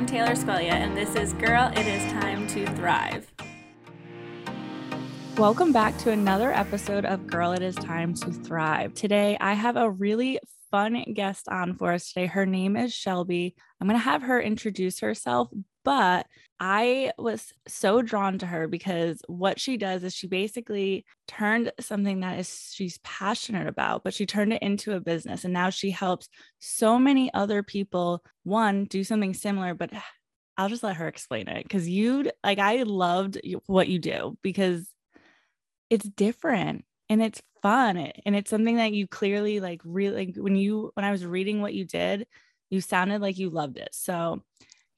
I'm Taylor Squelia, and this is Girl, It Is Time to Thrive. Welcome back to another episode of Girl, It Is Time to Thrive. Today, I have a really fun guest on for us today. Her name is Shelby. I'm going to have her introduce herself, but I was so drawn to her because what she does is she basically turned something that is she's passionate about, but she turned it into a business. And now she helps so many other people, one, do something similar, but I'll just let her explain it because you like, I loved what you do because it's different and it's fun and it's something that you clearly like really like when you when I was reading what you did, you sounded like you loved it. So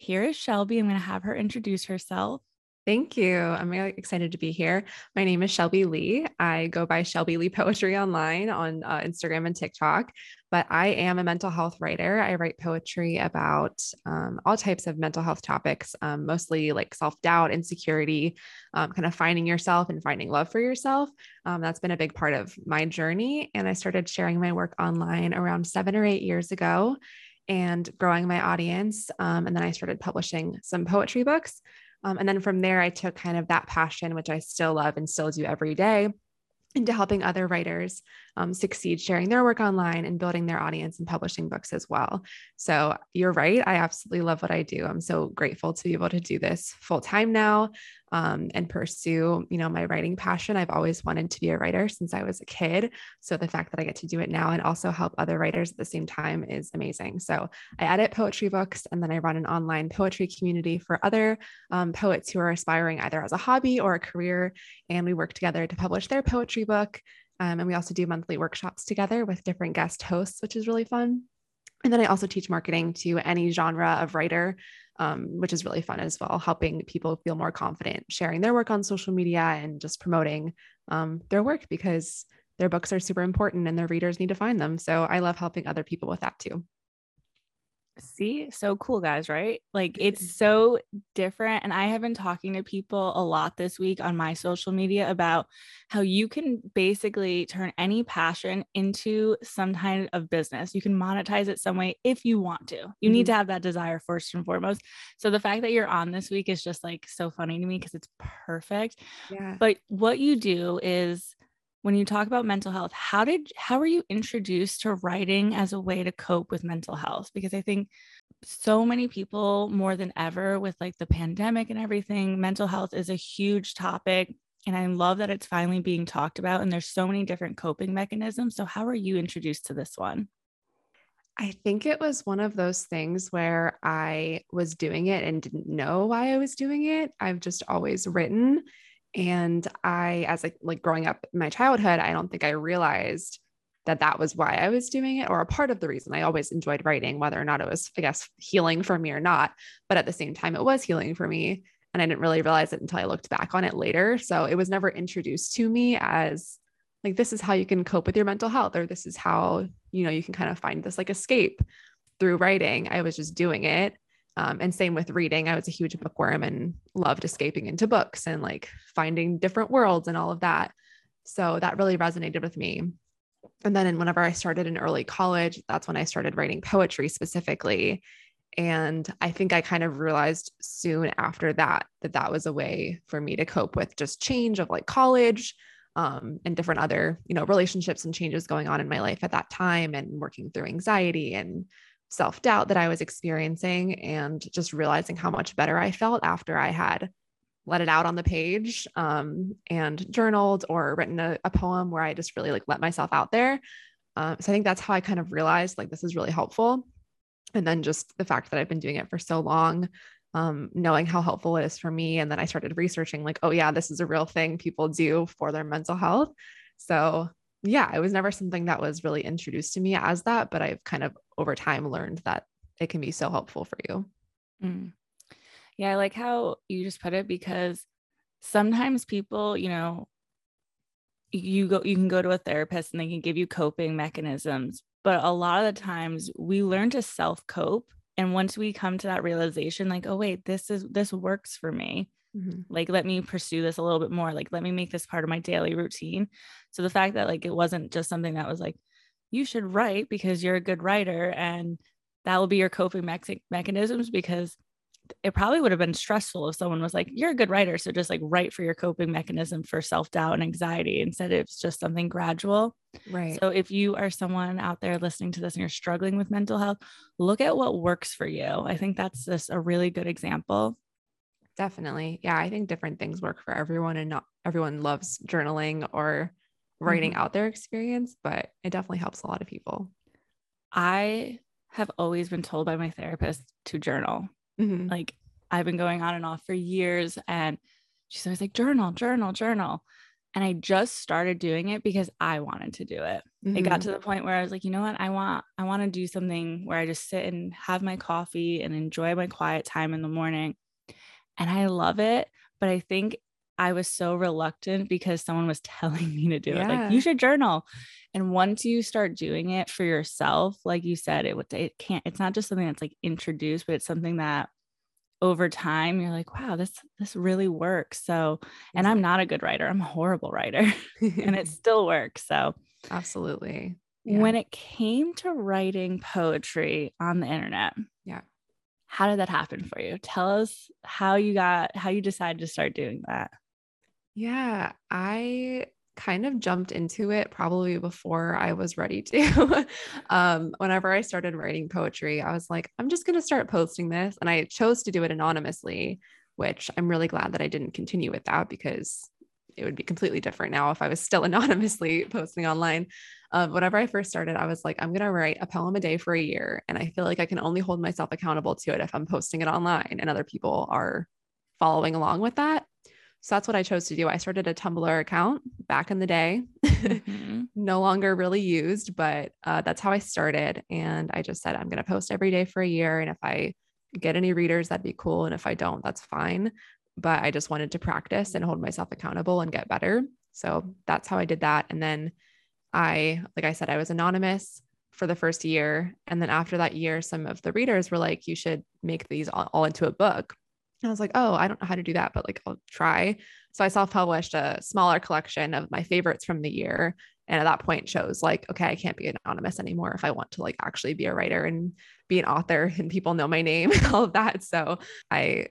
here is Shelby. I'm going to have her introduce herself. Thank you. I'm really excited to be here. My name is Shelby Leigh. I go by Shelby Leigh Poetry online on uh, Instagram and TikTok, but I am a mental health writer. I write poetry about um, all types of mental health topics, um, mostly like self doubt, insecurity, um, kind of finding yourself and finding love for yourself. Um, that's been a big part of my journey. And I started sharing my work online around seven or eight years ago and growing my audience. Um, and then I started publishing some poetry books. Um, and then from there, I took kind of that passion, which I still love and still do every day, into helping other writers um, succeed, sharing their work online and building their audience and publishing books as well. So you're right. I absolutely love what I do. I'm so grateful to be able to do this full time now um, and pursue, you know, my writing passion. I've always wanted to be a writer since I was a kid. So the fact that I get to do it now and also help other writers at the same time is amazing. So I edit poetry books and then I run an online poetry community for other um, poets who are aspiring either as a hobby or a career. And we work together to publish their poetry book. Um, and we also do monthly workshops together with different guest hosts, which is really fun. And then I also teach marketing to any genre of writer um, which is really fun as well, helping people feel more confident sharing their work on social media and just promoting um, their work because their books are super important and their readers need to find them. So I love helping other people with that too. See, so cool, guys, right? Like it's so different. And I have been talking to people a lot this week on my social media about how you can basically turn any passion into some kind of business. You can monetize it some way if you want to. You mm-hmm. need to have that desire first and foremost. So the fact that you're on this week is just like so funny to me because it's perfect. Yeah. But what you do is when you talk about mental health how did how were you introduced to writing as a way to cope with mental health? Because i think so many people more than ever with like the pandemic and everything mental health is a huge topic and i love that it's finally being talked about and there's so many different coping mechanisms. So how are you introduced to this one? I think it was one of those things where I was doing it and didn't know why I was doing it. I've just always written and I, as like like growing up in my childhood, I don't think I realized that that was why I was doing it, or a part of the reason I always enjoyed writing, whether or not it was, I guess, healing for me or not. But at the same time, it was healing for me. And I didn't really realize it until I looked back on it later. So it was never introduced to me as like, this is how you can cope with your mental health, or this is how, you know, you can kind of find this like escape through writing. I was just doing it. Um, and same with reading. I was a huge bookworm and loved escaping into books and like finding different worlds and all of that. So that really resonated with me. And then whenever I started in early college, that's when I started writing poetry specifically. And I think I kind of realized soon after that that that was a way for me to cope with just change of like college um, and different other, you know, relationships and changes going on in my life at that time and working through anxiety and self doubt that I was experiencing and just realizing how much better I felt after I had let it out on the page um, and journaled or written a, a, poem where I just really like let myself out there. Um, so I think that's how I kind of realized like this is really helpful. And then just the fact that I've been doing it for so long, um, knowing how helpful it is for me. And then I started researching like, oh, yeah, this is a real thing people do for their mental health. So yeah, it was never something that was really introduced to me as that, but I've kind of over time learned that it can be so helpful for you. Mm. Yeah, I like how you just put it because sometimes people, you know, you go you can go to a therapist and they can give you coping mechanisms, but a lot of the times we learn to self-cope and once we come to that realization like, oh wait, this is this works for me Mm-hmm. Like, let me pursue this a little bit more. Like, let me make this part of my daily routine. So the fact that like it wasn't just something that was like, you should write because you're a good writer and that will be your coping me- mechanisms because it probably would have been stressful if someone was like, You're a good writer. So just like write for your coping mechanism for self doubt and anxiety. Instead, it's just something gradual. Right. So if you are someone out there listening to this and you're struggling with mental health, look at what works for you. I think that's just a really good example. Definitely. Yeah. I think different things work for everyone and not everyone loves journaling or writing mm-hmm. out their experience, but it definitely helps a lot of people. I have always been told by my therapist to journal. Mm-hmm. Like I've been going on and off for years and she's always like journal, journal, journal. And I just started doing it because I wanted to do it. Mm-hmm. It got mm-hmm. to the point where I was like, you know what? I want I want to do something where I just sit and have my coffee and enjoy my quiet time in the morning. And I love it, but I think I was so reluctant because someone was telling me to do yeah. it. Like you should journal. And once you start doing it for yourself, like you said, it would it can't, it's not just something that's like introduced, but it's something that over time you're like, wow, this this really works. So, and I'm not a good writer. I'm a horrible writer. and it still works. So absolutely. Yeah. When it came to writing poetry on the internet, yeah. How did that happen for you? Tell us how you got how you decided to start doing that. Yeah, I kind of jumped into it probably before I was ready to. um, whenever I started writing poetry, I was like, I'm just going to start posting this. And I chose to do it anonymously, which I'm really glad that I didn't continue with that because it would be completely different now if I was still anonymously posting online. Um, whenever I first started, I was like, I'm going to write a poem a day for a year. And I feel like I can only hold myself accountable to it if I'm posting it online and other people are following along with that. So that's what I chose to do. I started a Tumblr account back in the day, mm-hmm. no longer really used, but uh, that's how I started. And I just said, I'm going to post every day for a year. And if I get any readers, that'd be cool. And if I don't, that's fine. But I just wanted to practice and hold myself accountable and get better. So that's how I did that. And then I, like I said, I was anonymous for the first year. And then after that year, some of the readers were like, you should make these all, all into a book. And I was like, oh, I don't know how to do that, but like I'll try. So I self-published a smaller collection of my favorites from the year. And at that point chose like, okay, I can't be anonymous anymore if I want to like actually be a writer and be an author and people know my name and all of that. So I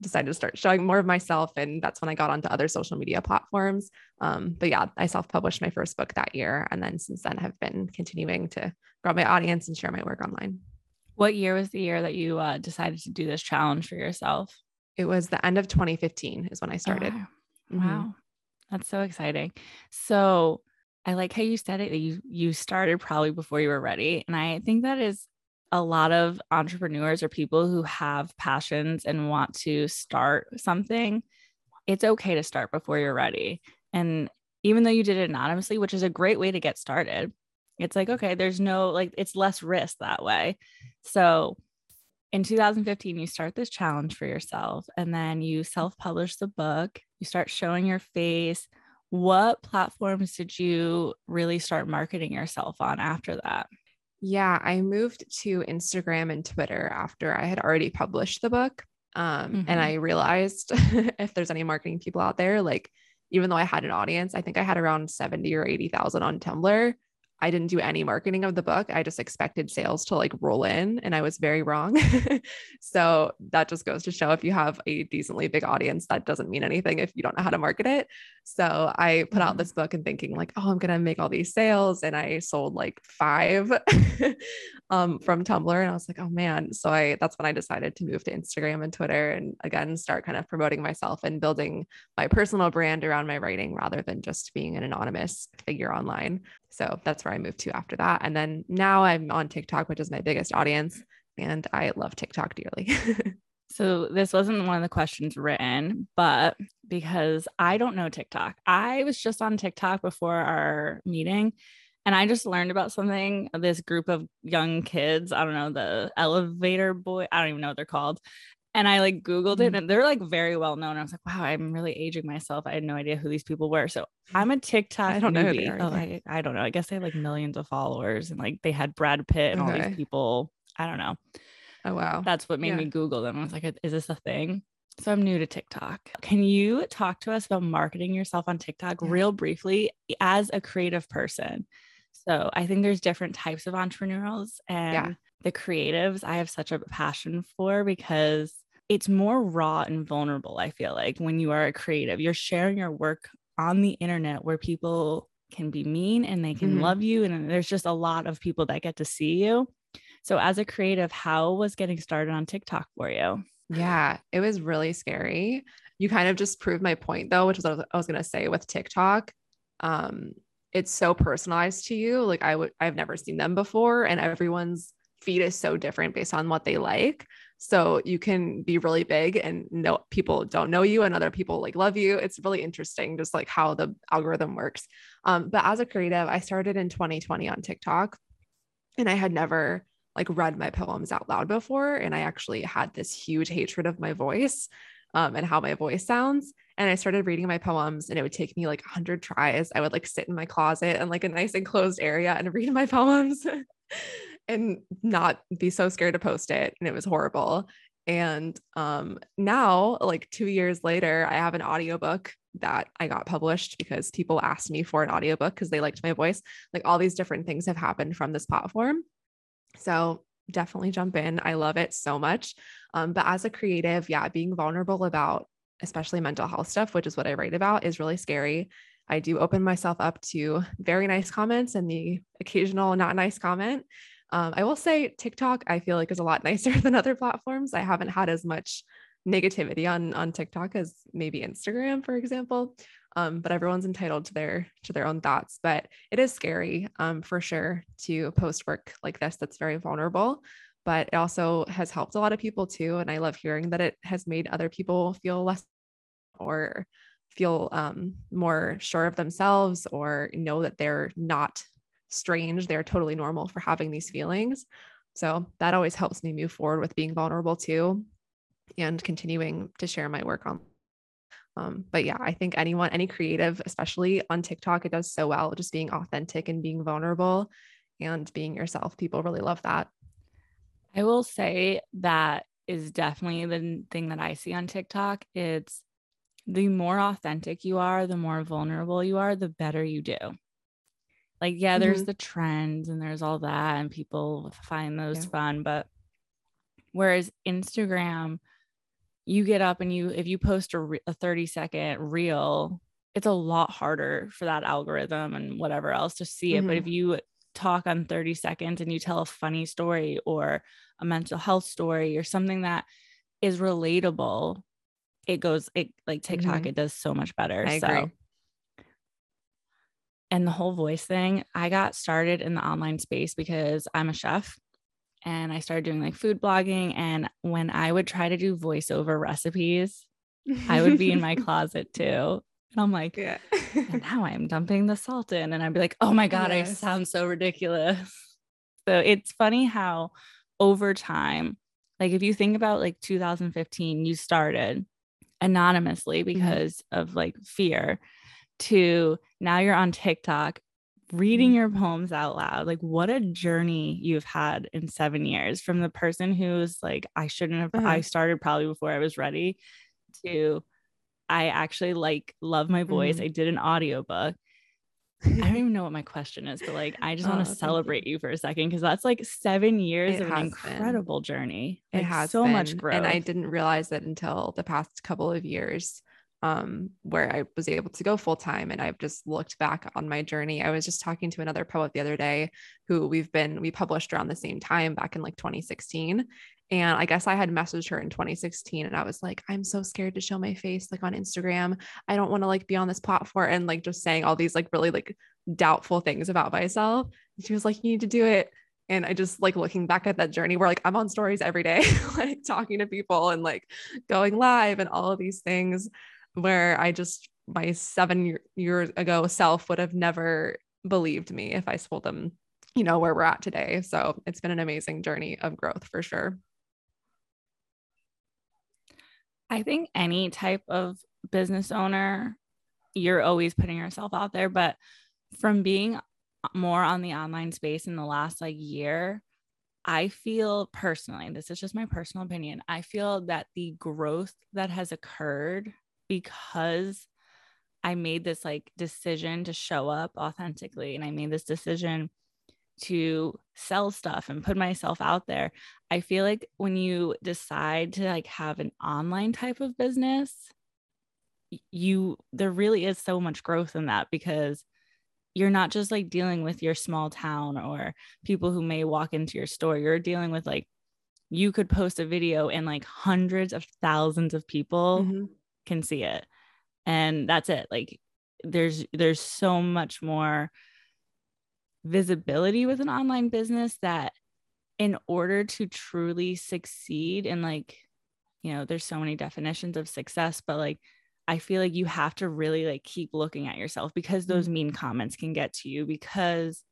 decided to start showing more of myself. And that's when I got onto other social media platforms. Um, but yeah, I self-published my first book that year. And then since then have been continuing to grow my audience and share my work online. What year was the year that you uh, decided to do this challenge for yourself? It was the end of 2015 is when I started. Oh, wow. Mm-hmm. wow. That's so exciting. So I like how you said it. You you started probably before you were ready. And I think that is a lot of entrepreneurs or people who have passions and want to start something. It's okay to start before you're ready. And even though you did it anonymously, which is a great way to get started, it's like, okay, there's no like, it's less risk that way. So in 2015 you start this challenge for yourself and then you self-publish the book you start showing your face what platforms did you really start marketing yourself on after that yeah i moved to instagram and twitter after i had already published the book um, mm-hmm. and i realized if there's any marketing people out there like even though i had an audience i think i had around 70 or 80,000 on tumblr I didn't do any marketing of the book. I just expected sales to like roll in and I was very wrong. so that just goes to show if you have a decently big audience, that doesn't mean anything if you don't know how to market it. So I put out mm-hmm. this book and thinking like, oh, I'm going to make all these sales. And I sold like five um, from Tumblr. And I was like, oh man. So I, that's when I decided to move to Instagram and Twitter and again, start kind of promoting myself and building my personal brand around my writing rather than just being an anonymous figure online. So that's where I moved to after that. And then now I'm on TikTok, which is my biggest audience. And I love TikTok dearly. so this wasn't one of the questions written, but because I don't know TikTok, I was just on TikTok before our meeting and I just learned about something. This group of young kids, I don't know, the elevator boy, I don't even know what they're called and I like Googled it mm. and they're like very well known. I was like, wow, I'm really aging myself. I had no idea who these people were. So I'm a TikTok. I don't know. Oh, I, I, don't know. I guess they have like millions of followers and like they had Brad Pitt and okay. all these people. I don't know. Oh, wow. That's what made yeah. me Google them. I was like, is this a thing? So I'm new to TikTok. Can you talk to us about marketing yourself on TikTok yeah. real briefly as a creative person? So I think there's different types of entrepreneurs and yeah. the creatives I have such a passion for because it's more raw and vulnerable. I feel like when you are a creative, you're sharing your work on the internet where people can be mean and they can mm-hmm. love you. And there's just a lot of people that get to see you. So, as a creative, how was getting started on TikTok for you? Yeah, it was really scary. You kind of just proved my point, though, which what I was going to say with TikTok. Um, it's so personalized to you. Like I would, I've never seen them before, and everyone's feed is so different based on what they like. So you can be really big and no people don't know you and other people like love you. It's really interesting just like how the algorithm works. Um, but as a creative, I started in 2020 on TikTok and I had never like read my poems out loud before. And I actually had this huge hatred of my voice um, and how my voice sounds. And I started reading my poems, and it would take me like 100 tries. I would like sit in my closet and like a nice enclosed area and read my poems. and not be so scared to post it and it was horrible and um now like 2 years later I have an audiobook that I got published because people asked me for an audiobook because they liked my voice like all these different things have happened from this platform so definitely jump in I love it so much um but as a creative yeah being vulnerable about especially mental health stuff which is what I write about is really scary I do open myself up to very nice comments and the occasional not nice comment um, I will say TikTok, I feel like is a lot nicer than other platforms. I haven't had as much negativity on on TikTok as maybe Instagram, for example. Um, but everyone's entitled to their to their own thoughts. But it is scary, um, for sure, to post work like this that's very vulnerable. But it also has helped a lot of people too, and I love hearing that it has made other people feel less or feel um, more sure of themselves or know that they're not strange. They're totally normal for having these feelings. So that always helps me move forward with being vulnerable too and continuing to share my work on. Um, but yeah, I think anyone, any creative, especially on TikTok, it does so well just being authentic and being vulnerable and being yourself. People really love that. I will say that is definitely the thing that I see on TikTok. It's the more authentic you are, the more vulnerable you are, the better you do. Like, yeah, there's mm-hmm. the trends and there's all that, and people find those yeah. fun. But whereas Instagram, you get up and you, if you post a, re- a 30 second reel, it's a lot harder for that algorithm and whatever else to see it. Mm-hmm. But if you talk on 30 seconds and you tell a funny story or a mental health story or something that is relatable, it goes it like TikTok, mm-hmm. it does so much better. I so agree and the whole voice thing, I got started in the online space because I'm a chef and I started doing like food blogging. And when I would try to do voiceover recipes, I would be in my closet too. And I'm like, yeah. and now I'm dumping the salt in. And I'd be like, oh my God, yes. I sound so ridiculous. So it's funny how over time, like if you think about like 2015, you started anonymously mm-hmm. because mm-hmm. of like fear to now you're on TikTok reading mm-hmm. your poems out loud. Like, what a journey you've had in seven years from the person who's like, I shouldn't have, uh-huh. I started probably before I was ready to I actually like love my voice. Mm-hmm. I did an audiobook. I don't even know what my question is, but like I just want to oh, celebrate you. you. for a second because that's like seven years it of an incredible been. journey. It like, has so been. much growth. And I didn't realize that until the past couple of years um, where I was able to go full time. And I've just looked back on my journey. I was just talking to another poet the other day who we've been, we published around the same time back in like 2016. And I guess I had messaged her in 2016 and I was like, I'm so scared to show my face like on Instagram. I don't want to like be on this platform and like just saying all these like really like doubtful things about myself. And she was like, You need to do it. And I just like looking back at that journey where like I'm on stories every day, like talking to people and like going live and all of these things where I just my seven year, years ago self would have never believed me if I told them, you know, where we're at today. So it's been an amazing journey of growth for sure. I think any type of business owner, you're always putting yourself out there. But from being more on the online space in the last like year, I feel personally, this is just my personal opinion, I feel that the growth that has occurred because I made this like decision to show up authentically and I made this decision to sell stuff and put myself out there. I feel like when you decide to like have an online type of business, you there really is so much growth in that because you're not just like dealing with your small town or people who may walk into your store. You're dealing with like you could post a video and like hundreds of thousands of people mm-hmm. Can see it. And that's it. Like there's there's so much more visibility with an online business that in order to truly succeed and like you know there's so many definitions of success but like i feel like you have to really like keep looking at yourself because those mm-hmm. mean comments can get to you because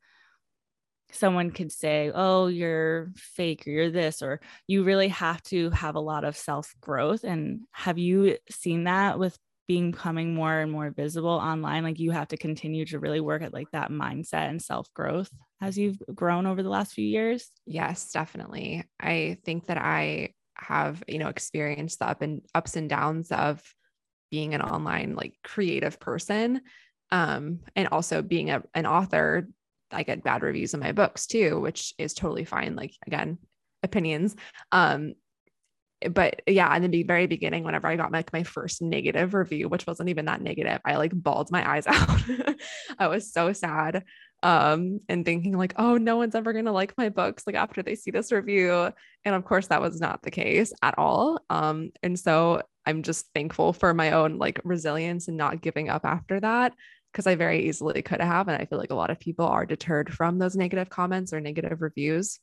someone could say oh you're fake or you're this or you really have to have a lot of self growth and have you seen that with becoming more and more visible online? Like you have to continue to really work at like that mindset and self growth as you've grown over the last few years? Yes definitely. I think that i have you know experienced the up and ups and downs of being an online like creative person um and also being a, an author i get bad reviews in my books too which is totally fine like again opinions um but yeah, in the very beginning, whenever I got like my first negative review, which wasn't even that negative, I like bawled my eyes out. I was so sad. Um, and thinking like, oh, no one's ever gonna like my books like after they see this review. And of course, that was not the case at all. Um, and so I'm just thankful for my own like resilience and not giving up after that because I very easily could have. And I feel like a lot of people are deterred from those negative comments or negative reviews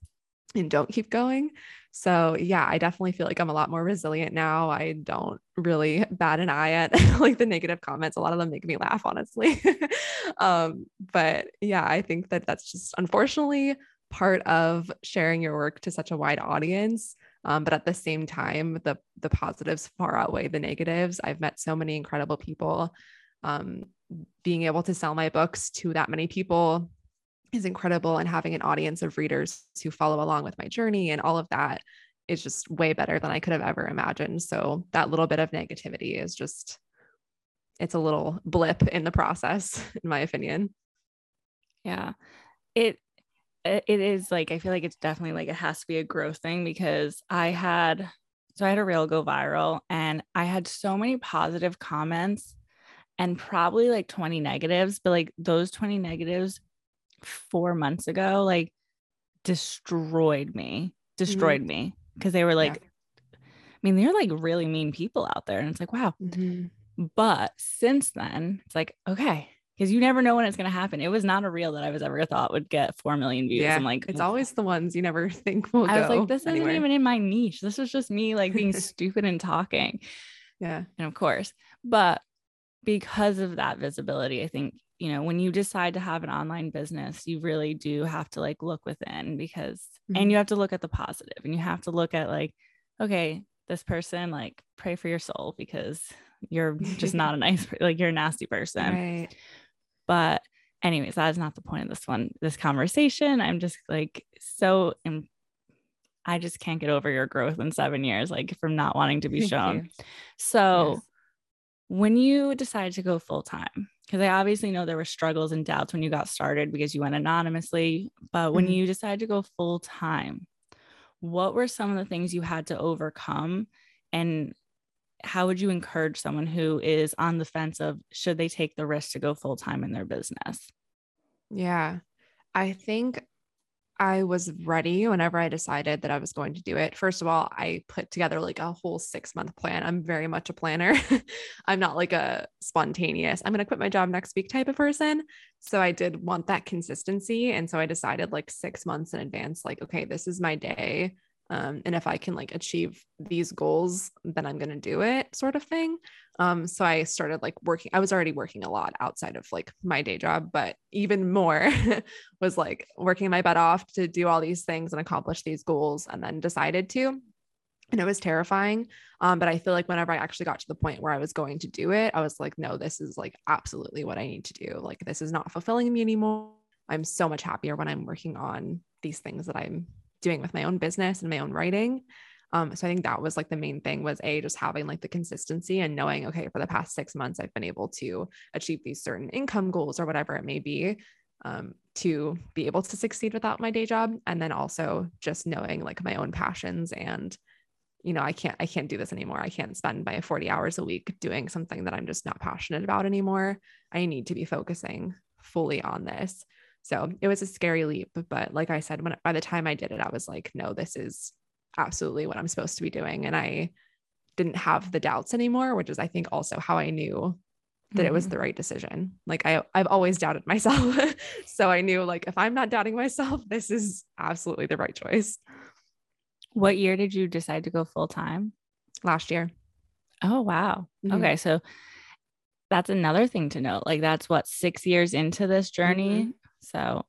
and don't keep going. So, yeah, I definitely feel like I'm a lot more resilient now. I don't really bat an eye at like the negative comments. A lot of them make me laugh, honestly. um, but yeah, I think that that's just unfortunately part of sharing your work to such a wide audience. Um, but at the same time, the the positives far outweigh the negatives. I've met so many incredible people. Um, being able to sell my books to that many people is incredible and having an audience of readers who follow along with my journey and all of that is just way better than I could have ever imagined. So that little bit of negativity is just it's a little blip in the process in my opinion. Yeah. It it is like I feel like it's definitely like it has to be a growth thing because I had so I had a reel go viral and I had so many positive comments and probably like 20 negatives, but like those 20 negatives four months ago like destroyed me, destroyed mm-hmm. me because they were like, yeah. I mean, they're like really mean people out there. And it's like, wow. Mm-hmm. But since then, it's like, okay, because you never know when it's going to happen. It was not a reel that I was ever thought would get 4 million views. Yeah, I'm like, it's always the ones you never think will I was like, this anywhere. isn't even in my niche. This was just me like being stupid and talking. Yeah. And of course, but because of that visibility, I think you know when you decide to have an online business you really do have to like look within because mm-hmm. and you have to look at the positive and you have to look at like okay this person like pray for your soul because you're just not a nice like you're a nasty person right. but anyways that is not the point of this one this conversation i'm just like so in, i just can't get over your growth in seven years like from not wanting to be Thank shown you. so yes. When you decided to go full-time because I obviously know there were struggles and doubts when you got started because you went anonymously. But when mm-hmm. you decided to go full time, what were some of the things you had to overcome? And how would you encourage someone who is on the fence of should they take the risk to go full time in their business? Yeah. I think I was ready whenever I decided that I was going to do it. First of all, I put together like a whole six month plan. I'm very much a planner. I'm not like a spontaneous, I'm going to quit my job next week type of person. So I did want that consistency. And so I decided like six months in advance, like, okay, this is my day. Um, and if I can like achieve these goals, then I'm going to do it, sort of thing. Um, so I started like working, I was already working a lot outside of like my day job, but even more was like working my butt off to do all these things and accomplish these goals and then decided to. And it was terrifying. Um, but I feel like whenever I actually got to the point where I was going to do it, I was like, no, this is like absolutely what I need to do. Like, this is not fulfilling me anymore. I'm so much happier when I'm working on these things that I'm doing with my own business and my own writing. Um, so I think that was like the main thing was a just having like the consistency and knowing, okay, for the past six months, I've been able to achieve these certain income goals or whatever it may be. um, to be able to succeed without my day job. And then also just knowing like my own passions and you know, I can't I can't do this anymore. I can't spend my 40 hours a week doing something that I'm just not passionate about anymore. I need to be focusing fully on this. So it was a scary leap, but like I said, when by the time I did it, I was like, no, this is absolutely what I'm supposed to be doing. And I didn't have the doubts anymore, which is I think also how I knew that it was mm-hmm. the right decision. Like I I've always doubted myself. so I knew like if I'm not doubting myself, this is absolutely the right choice. What year did you decide to go full time? Last year. Oh wow. Mm-hmm. Okay, so that's another thing to note. Like that's what 6 years into this journey. Mm-hmm. So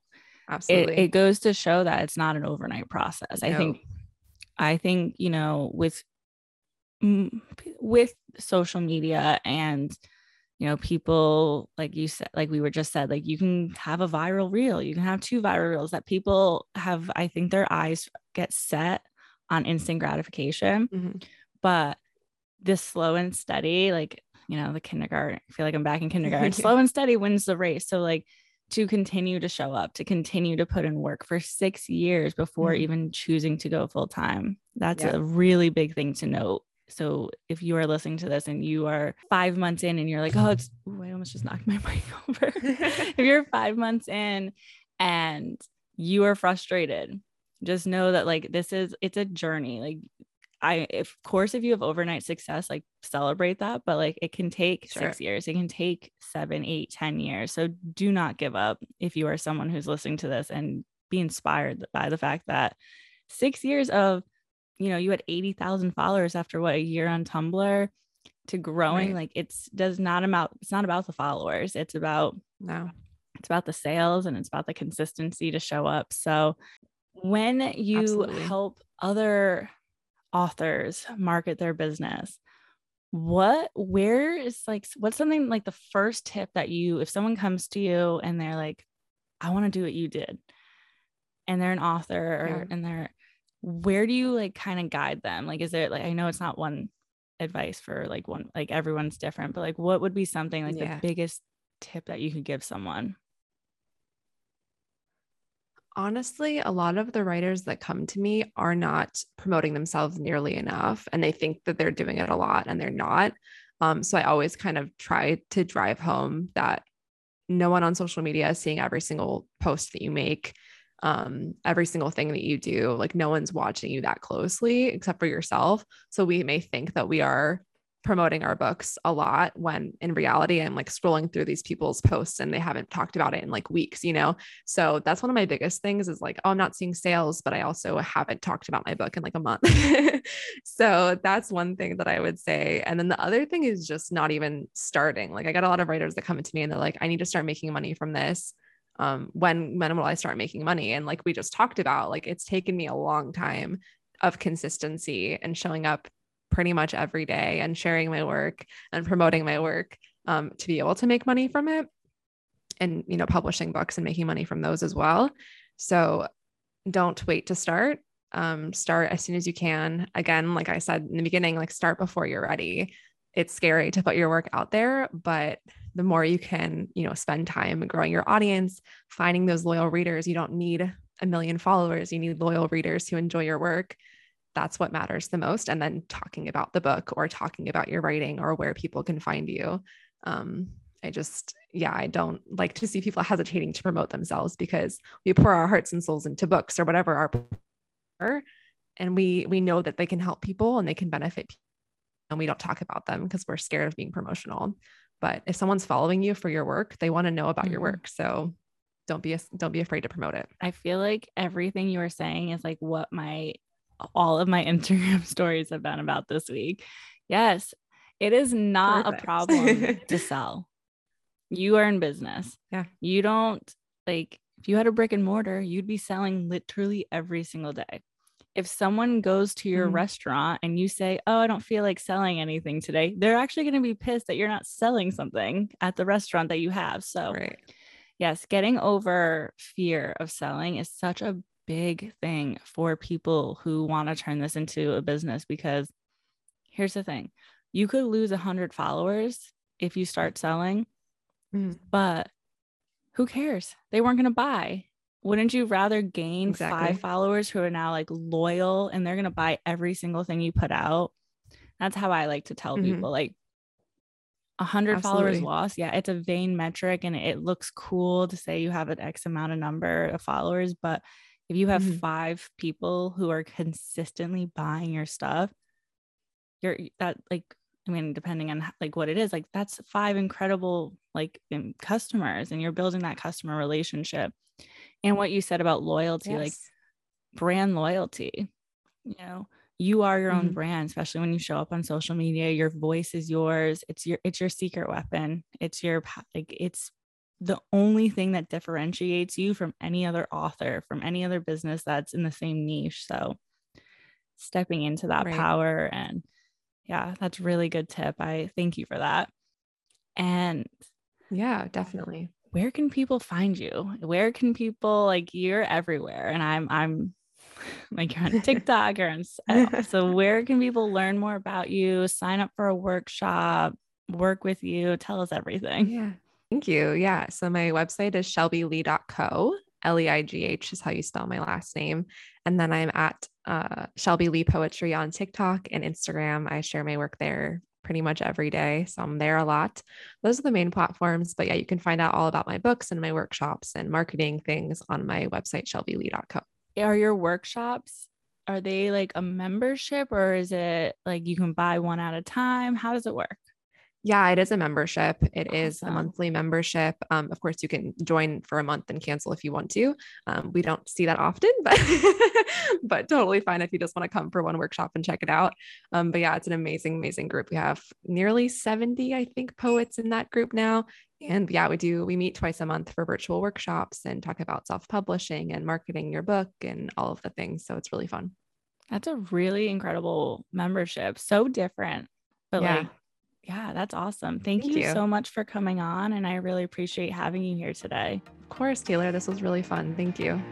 absolutely. It, it, goes to show that it's not an overnight process. No. I think I think, you know, with with social media and you know people like you said like we were just said like you can have a viral reel you can have two viral reels that people have i think their eyes get set on instant gratification mm-hmm. but this slow and steady like you know the kindergarten i feel like i'm back in kindergarten slow and steady wins the race so like to continue to show up to continue to put in work for six years before mm-hmm. even choosing to go full time that's yeah. a really big thing to note so if you are listening to this and you are five months in and you're like, oh, it's, ooh, I almost just knocked my mic over. if you're five months in and you are frustrated, just know that like this is, it's a journey. Like I, of course, if you have overnight success, like celebrate that, but like it can take sure. six years, it can take seven, eight, ten years. So do not give up if you are someone who's listening to this and be inspired by the fact that six years of you know you had 80,000 followers after what a year on Tumblr to growing right. like it's does not amount it's not about the followers it's about no it's about the sales and it's about the consistency to show up so when you Absolutely. help other authors market their business what where is like what's something like the first tip that you if someone comes to you and they're like i want to do what you did and they're an author yeah. and they're where do you like kind of guide them like is there like i know it's not one advice for like one like everyone's different but like what would be something like yeah. the biggest tip that you could give someone honestly a lot of the writers that come to me are not promoting themselves nearly enough and they think that they're doing it a lot and they're not um, so i always kind of try to drive home that no one on social media is seeing every single post that you make um, every single thing that you do. Like no one's watching you that closely except for yourself. So we may think that we are promoting our books a lot when in reality I'm like scrolling through these people's posts and they haven't talked about it in like weeks, you know? So that's one of my biggest things is like, oh, I'm not seeing sales, but I also haven't talked about my book in like a month. so that's one thing that I would say. And then the other thing is just not even starting. Like I got a lot of writers that come to me and they're like, I need to start making money from this um, when when will I start making money? And like we just talked about, like it's taken me a long time of consistency and showing up pretty much every day and sharing my work and promoting my work um, to be able to make money from it and you know publishing books and making money from those as well so don't wait to start um, start as soon as you can again like i said in the beginning like start before you're ready it's scary to put your work out there but the more you can, you know, spend time growing your audience, finding those loyal readers. You don't need a million followers, you need loyal readers who enjoy your work. That's what matters the most. And then talking about the book or talking about your writing or where people can find you. Um, I just, yeah, I don't like to see people hesitating to promote themselves because we pour our hearts and souls into books or whatever our and we we know that they can help people and they can benefit people, and we don't talk about them because we're scared of being promotional but if someone's following you for your work they want to know about mm-hmm. your work so don't be don't be afraid to promote it i feel like everything you are saying is like what my all of my instagram stories have been about this week yes it is not Perfect. a problem to sell you are in business yeah you don't like if you had a brick and mortar you'd be selling literally every single day if someone goes to your mm. restaurant and you say, Oh, I don't feel like selling anything today, they're actually going to be pissed that you're not selling something at the restaurant that you have. So, right. yes, getting over fear of selling is such a big thing for people who want to turn this into a business because here's the thing you could lose 100 followers if you start selling, mm. but who cares? They weren't going to buy. Wouldn't you rather gain Exactly. five followers who are now like loyal and they're going to buy every single thing you put out? That's how I like to tell Mhm. people like a hundred followers Absolutely. lost. Yeah, it's a vain metric and it looks cool to say you have an X amount of number of followers, but if you have Mhm. five people who are consistently buying your stuff, you're that like I mean, depending on like what it is, like that's five incredible like um, customers, and you're building that customer relationship. And what you said about loyalty, like brand loyalty, you know, you are your own Mhm. brand, especially when you show up on social media. Your voice is yours. It's your it's your secret weapon. It's your like it's the only thing that differentiates you from any other author, from any other business that's in the same niche. So stepping into that Right. power and yeah, that's really good tip. I thank you for that. And Yeah, definitely. where can people find you? Where can people like you're everywhere and I'm I'm like you're on TikTok or on so where can people learn more about you, sign up for a workshop, work with you, tell us everything. Yeah. Thank you. Yeah. So my website is shelbyleigh.co. L E I G H is how you spell my last name. And then I'm at uh, Shelby Leigh Poetry on TikTok and Instagram. I share my work there pretty much every day. So I'm there a lot. Those are the main platforms. But yeah, you can find out all about my books and my workshops and marketing things on my website, shelbyleigh.co. Are your workshops are they like a membership or is it like you can buy one at a time? How does it work? Yeah, it is a membership. It is a monthly membership. Um, of course, you can join for a month and cancel if you want to. Um, we don't see that often, but but totally fine if you just want to come for one workshop and check it out. Um, but yeah, it's an amazing, amazing group. We have nearly 70, I think, poets in that group now. And yeah, we do, we meet twice a month for virtual workshops and talk about self-publishing and marketing your book and all of the things. So it's really fun. That's a really incredible membership. So different. But Yeah. like yeah, that's awesome. Thank, Thank you, you. so much for coming on and I really appreciate having you here today. Of course, Taylor, this was really fun. Thank you.